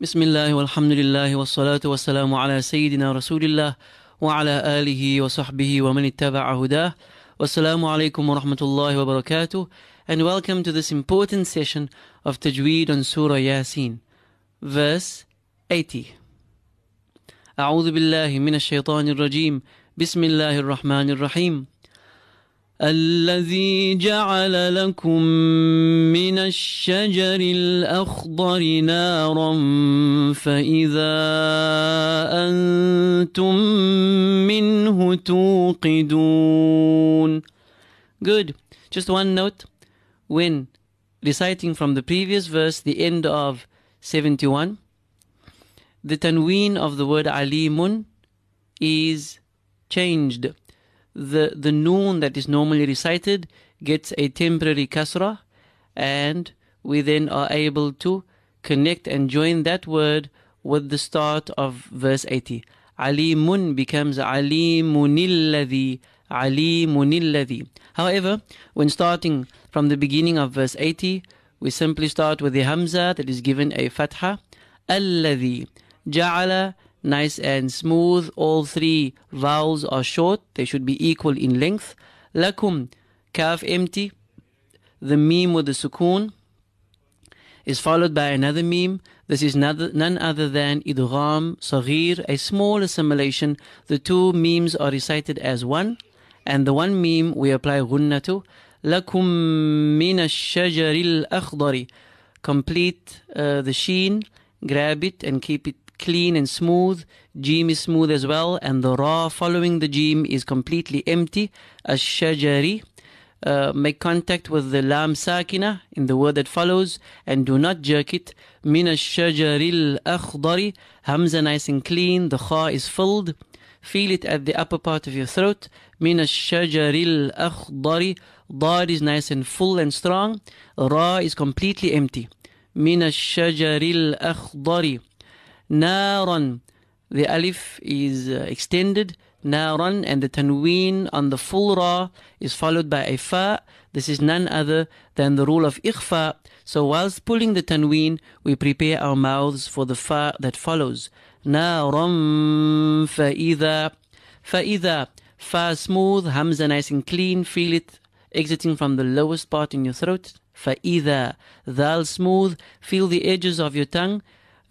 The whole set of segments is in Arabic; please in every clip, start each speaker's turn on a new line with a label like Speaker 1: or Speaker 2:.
Speaker 1: بسم الله والحمد لله والصلاة والسلام على سيدنا رسول الله وعلى آله وصحبه ومن اتبع هداه والسلام عليكم ورحمة الله وبركاته and welcome to this important session of Tajweed on Surah Yasin verse 80 أعوذ بالله من الشيطان الرجيم بسم الله الرحمن الرحيم الذي جعل لكم من الشجر الأخضر نارا فإذا أنتم منه توقدون Good. Just one note. When reciting from the previous verse, the end of 71, the tanween of the word alimun is changed the, the noon that is normally recited gets a temporary kasra, and we then are able to connect and join that word with the start of verse 80. Alimun becomes alimunilladhi, alimunilladhi. However, when starting from the beginning of verse 80, we simply start with the hamza that is given a fatha. Alladhi, ja'ala nice and smooth. All three vowels are short, they should be equal in length. Lakum, kaf empty. The meme with the sukoon is followed by another meme. This is none other than idgham, saghir, a small assimilation. The two memes are recited as one, and the one meme we apply gunna to. Lakum min ash-shajaril akhdari. Complete uh, the sheen, grab it and keep it clean and smooth. Jim is smooth as well, and the ra following the jim is completely empty. Ash-shajari. Uh, make contact with the lam sakina in the word that follows and do not jerk it. Min ash-shajaril akhdari. Hamza nice and clean. The kha is filled. Feel it at the upper part of your throat. Min ash-shajaril akhdari. Dad is nice and full and strong. Ra is completely empty. Min ash-shajaril akhdari. Naran. The alif is uh, extended. Naran and the tanween on the full ra is followed by a fa. This is none other than the rule of ikhfa. So whilst pulling the tanween, we prepare our mouths for the fa that follows. Naran fa'idha. Fa'idha. Fa smooth, hamza nice and clean. Feel it exiting from the lowest part in your throat. Fa'idha. Dhal smooth. Feel the edges of your tongue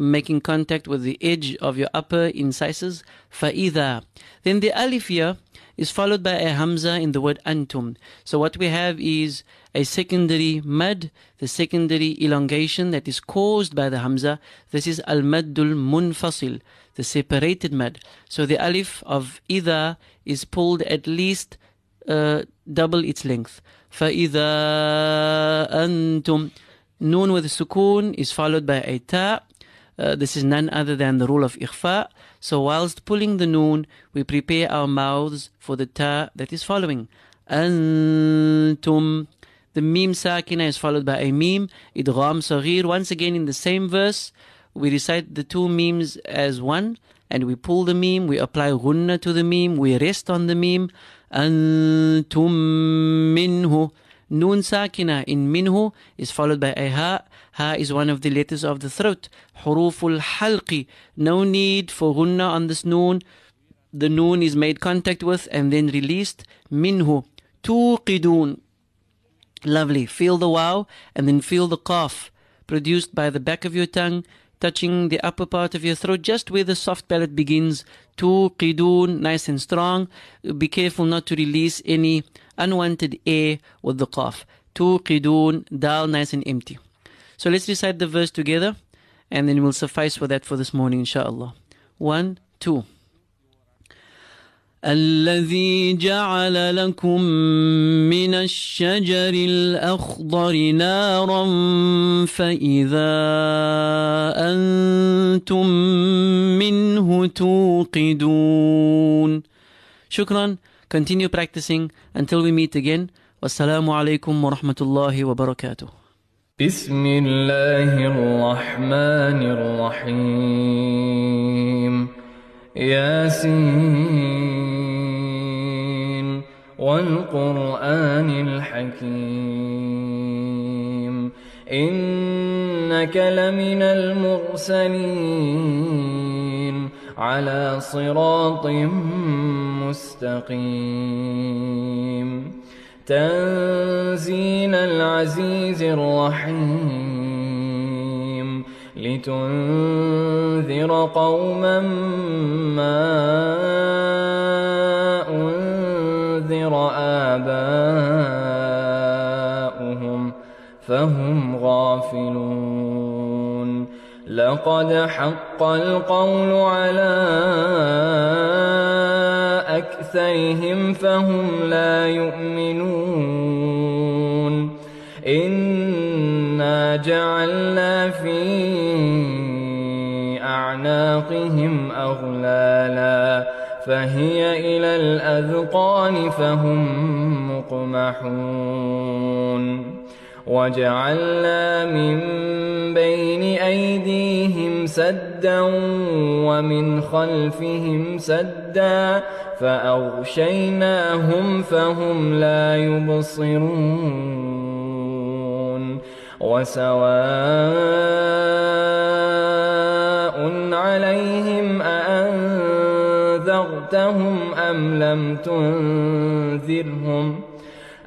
Speaker 1: making contact with the edge of your upper incisors. فَإِذَا Then the alif here is followed by a hamza in the word antum. So what we have is a secondary mad, the secondary elongation that is caused by the hamza. This is al-maddul munfasil, the separated mad. So the alif of ida is pulled at least uh, double its length. فَإِذَا أَنْتُمْ Noon with sukoon is followed by a ta' Uh, this is none other than the rule of ikhfa. So whilst pulling the noon, we prepare our mouths for the ta that is following. Antum. The meme sakina is followed by a meme. Idgham saghir. Once again in the same verse, we recite the two memes as one and we pull the meme, we apply gunna to the meme, we rest on the meme. Antum minhu. Noon sakina in minhu is followed by a ha. Ha is one of the letters of the throat. Huruful halqi. No need for gunna on this noon. The noon is made contact with and then released. Minhu. Tuqidun. Lovely. Feel the wow and then feel the cough produced by the back of your tongue touching the upper part of your throat, just where the soft palate begins. Tuqidun, nice and strong. Be careful not to release any unwanted air with the cough. Tuqidun, dal, nice and empty. So let's recite the verse together, and then we'll suffice for that for this morning, inshallah. One, two. الذي جعل لكم من الشجر الأخضر نارا فإذا أنتم منه توقدون شكرا continue practicing until we meet again. والسلام عليكم ورحمة الله وبركاته
Speaker 2: بسم الله الرحمن الرحيم ياسين والقرآن الحكيم إن إنك لمن المرسلين على صراط مستقيم. تنزيل العزيز الرحيم. لتنذر قوما ما أنذر آباؤهم فهم غافلون. لقد حق القول على أكثرهم فهم لا يؤمنون. إنا جعلنا في أعناقهم أغلالا فهي إلى الأذقان فهم مقمحون. وجعلنا من بين أيديهم سدا ومن خلفهم سدا فأغشيناهم فهم لا يبصرون وسواء عليهم أأنذرتهم أم لم تنذرهم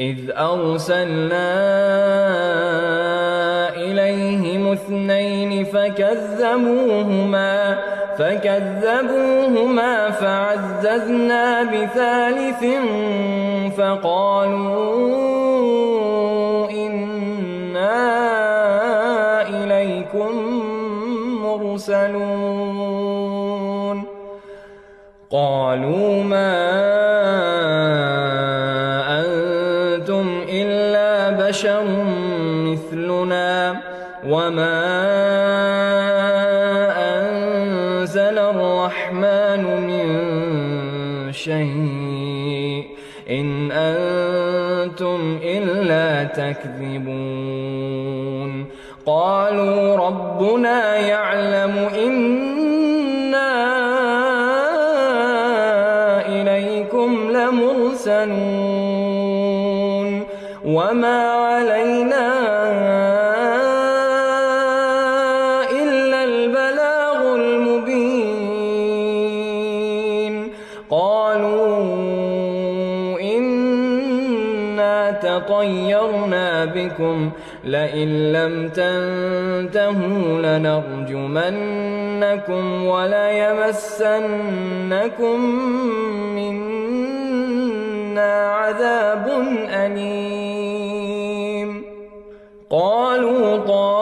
Speaker 2: إذ أرسلنا إليهم اثنين فكذبوهما فكذبوهما فعززنا بثالث فقالوا إنا إليكم مرسلون. قالوا إلا تكذبون. قالوا ربنا يعلم إنا إليكم لمرسلون. وما بكم لئن لم تنتهوا لنرجمنكم وليمسنكم منا عذاب أليم. قالوا طائركم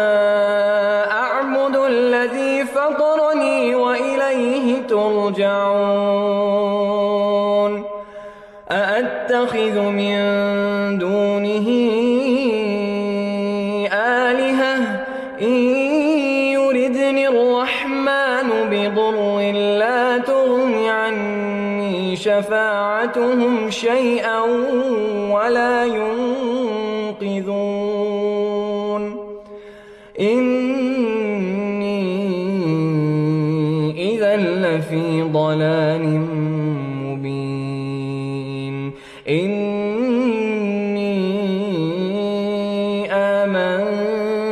Speaker 2: ترجعون أأتخذ من دونه آلهة؟ إن يردني الرحمن بضر لا تغني شفاعتهم شيئا ولا ينقذون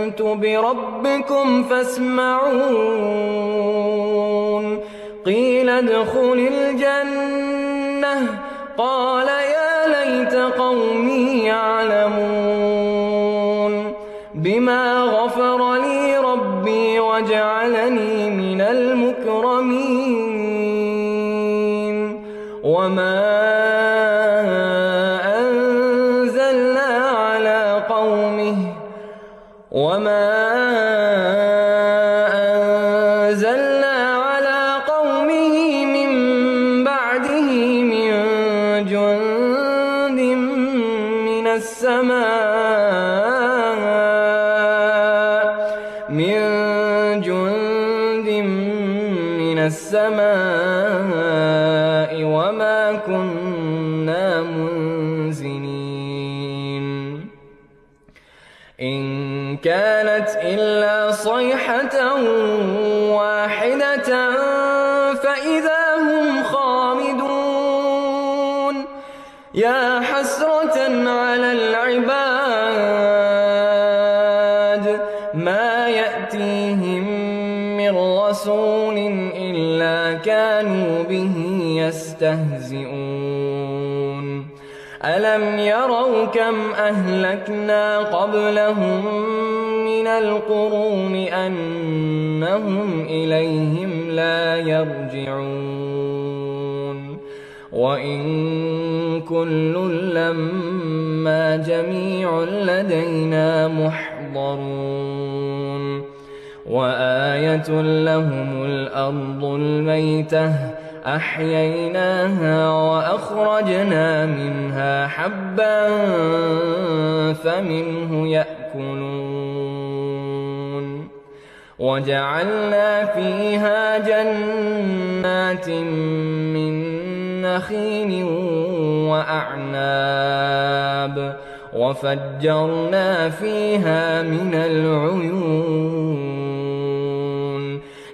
Speaker 2: آمنت بربكم فاسمعون. قيل ادخل الجنة. قال يا ليت قومي يعلمون. بما غفر لي ربي وجعلني من المكرمين. وما السماء ألم يروا كم أهلكنا قبلهم من القرون أنهم إليهم لا يرجعون وإن كل لما جميع لدينا محضرون وآية لهم الأرض الميتة أحييناها وأخرجنا منها حبا فمنه يأكلون. وجعلنا فيها جنات من نخيل وأعناب. وفجرنا فيها من العيون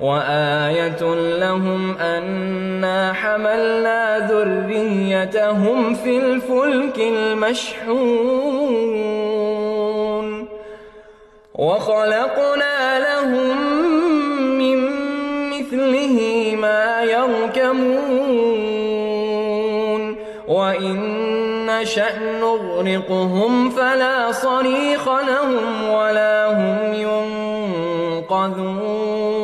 Speaker 2: وآية لهم أنا حملنا ذريتهم في الفلك المشحون وخلقنا لهم من مثله ما يركمون وإن نشأ نغرقهم فلا صريخ لهم ولا هم ينقذون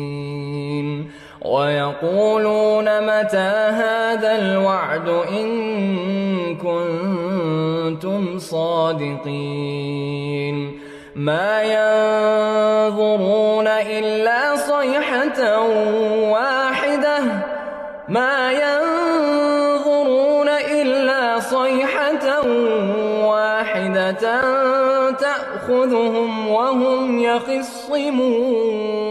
Speaker 2: ويقولون متى هذا الوعد إن كنتم صادقين ما ينظرون إلا صيحة واحدة ما ينظرون إلا صيحة واحدة تأخذهم وهم يخصمون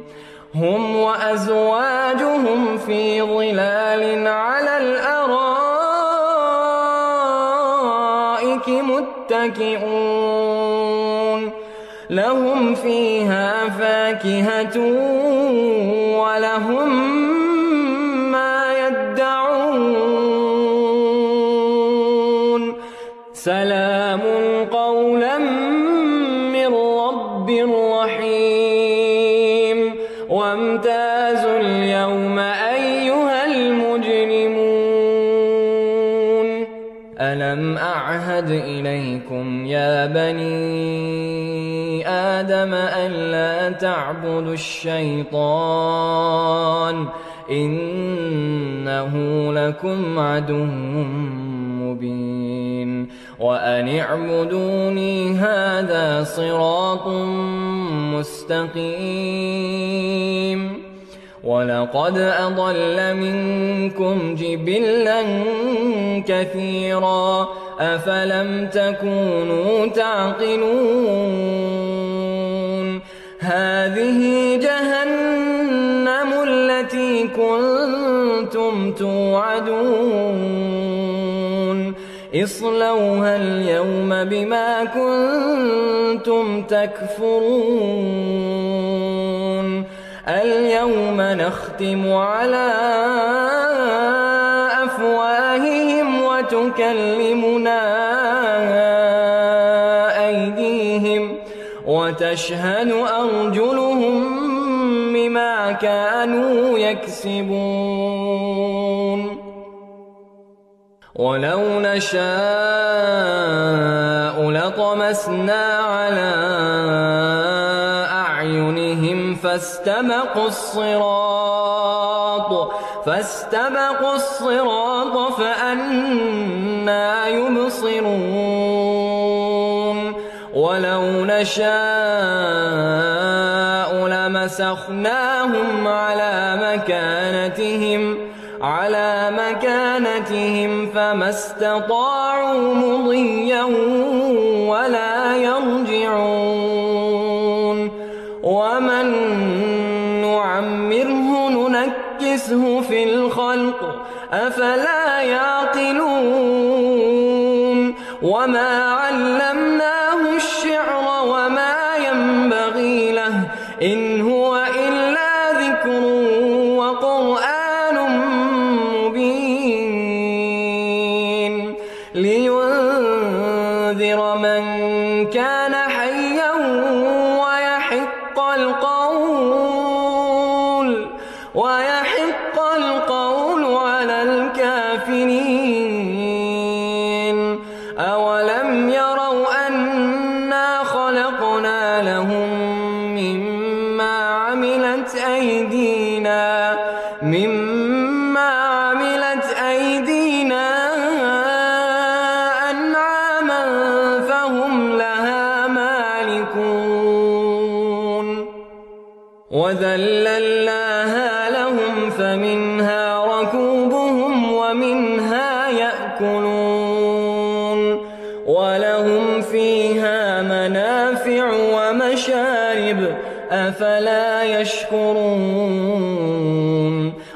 Speaker 2: هم وأزواجهم في ظلال على الأرائك متكئون. لهم فيها فاكهة ولهم يا بني آدم ألا تعبدوا الشيطان إنه لكم عدو مبين وأن اعبدوني هذا صراط مستقيم ولقد أضل منكم جبلا كثيرا أفلم تكونوا تعقلون هذه جهنم التي كنتم توعدون اصلوها اليوم بما كنتم تكفرون اليوم نختم على وتكلمنا أيديهم وتشهد أرجلهم بما كانوا يكسبون. ولو نشاء لطمسنا على أعينهم فاستبقوا الصراط. فاستبقوا الصراط فأنا يبصرون ولو نشاء لمسخناهم على مكانتهم على مكانتهم فما استطاعوا مضيا ولا يرجعون ننكسه في الخلق أفلا يعقلون وما علمناه عملت أيدينا مما عملت أيدينا أنعاما فهم لها مالكون. وذللناها لهم فمنها ركوبهم ومنها يأكلون. ولهم فيها منافع ومشارب أفلا يشكرون.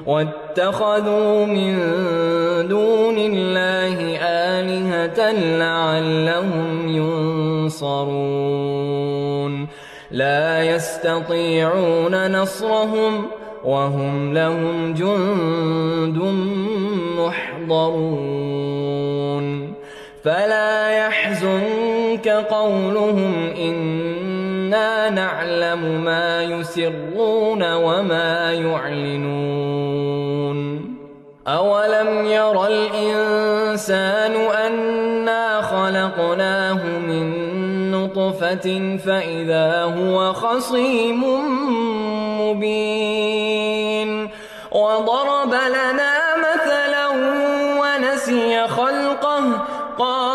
Speaker 2: واتخذوا من دون الله آلهة لعلهم ينصرون. لا يستطيعون نصرهم وهم لهم جند محضرون. فلا يحزنك قولهم نعلم ما يسرون وما يعلنون. أولم ير الإنسان أنا خلقناه من نطفة فإذا هو خصيم مبين. وضرب لنا مثلا ونسي خلقه. قال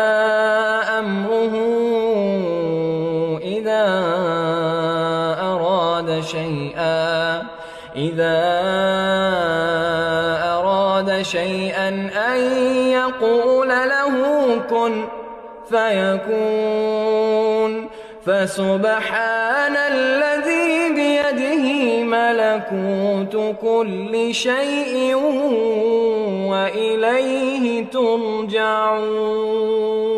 Speaker 2: كن فيكون فسبحان الذي بيده ملكوت كل شيء وإليه ترجعون.